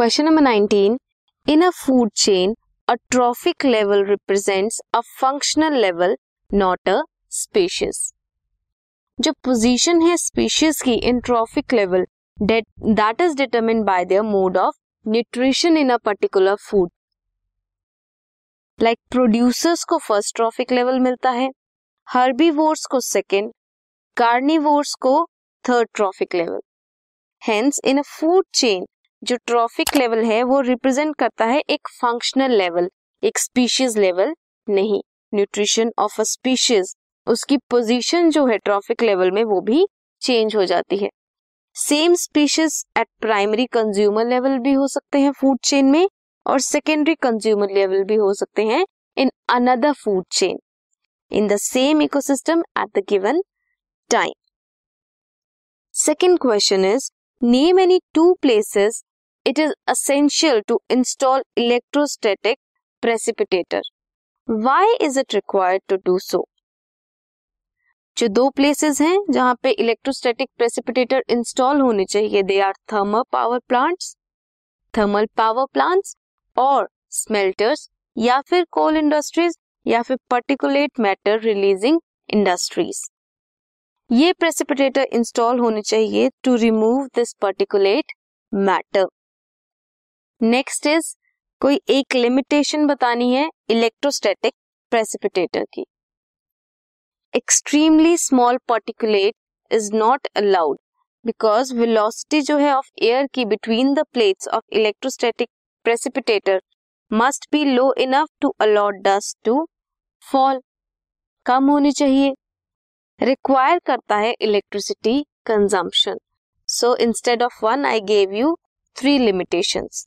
Question number 19. In a food chain, a trophic level represents a functional level, not a species. जो position है species की in trophic level that is determine by their mode of nutrition in a particular food like producers को first trophic level मिलता है herbivores को second carnivores को third trophic level hence in a food chain जो trophic level है, वो represent करता है एक फंक्शनल लेवल एक स्पीशीज लेवल नहीं न्यूट्रिशन ऑफ़ अ स्पीशीज उसकी पोजीशन जो है ट्रॉफिक लेवल में, वो भी चेंज हो जाती है. Same species at primary consumer level भी हो सकते हैं फ़ूड चेन में और सेकेंडरी कंज्यूमर लेवल भी हो सकते हैं in another food chain in the same ecosystem at the given time second question is name any two places it is essential to install electrostatic precipitator why is it required to do so जो दो places हैं जहाँ पे electrostatic precipitator install होने चाहिए they are thermal power plants thermal power plants और smelters या फिर कोल इंडस्ट्रीज़ या फिर पर्टिकुलेट मैटर रिलीजिंग इंडस्ट्रीज़ ये प्रेसिपिटेटर इंस्टॉल होने चाहिए to remove this particulate matter next is कोई एक लिमिटेशन बतानी है इलेक्ट्रोस्टैटिक प्रेसिपिटेटर की। Extremely small particulate is not allowed because velocity जो है ऑफ़ एयर की between the plates of electrostatic precipitator must be low enough to allot dust to fall कम होनी चाहिए। रिक्वायर करता है electricity consumption so instead of one I gave you three limitations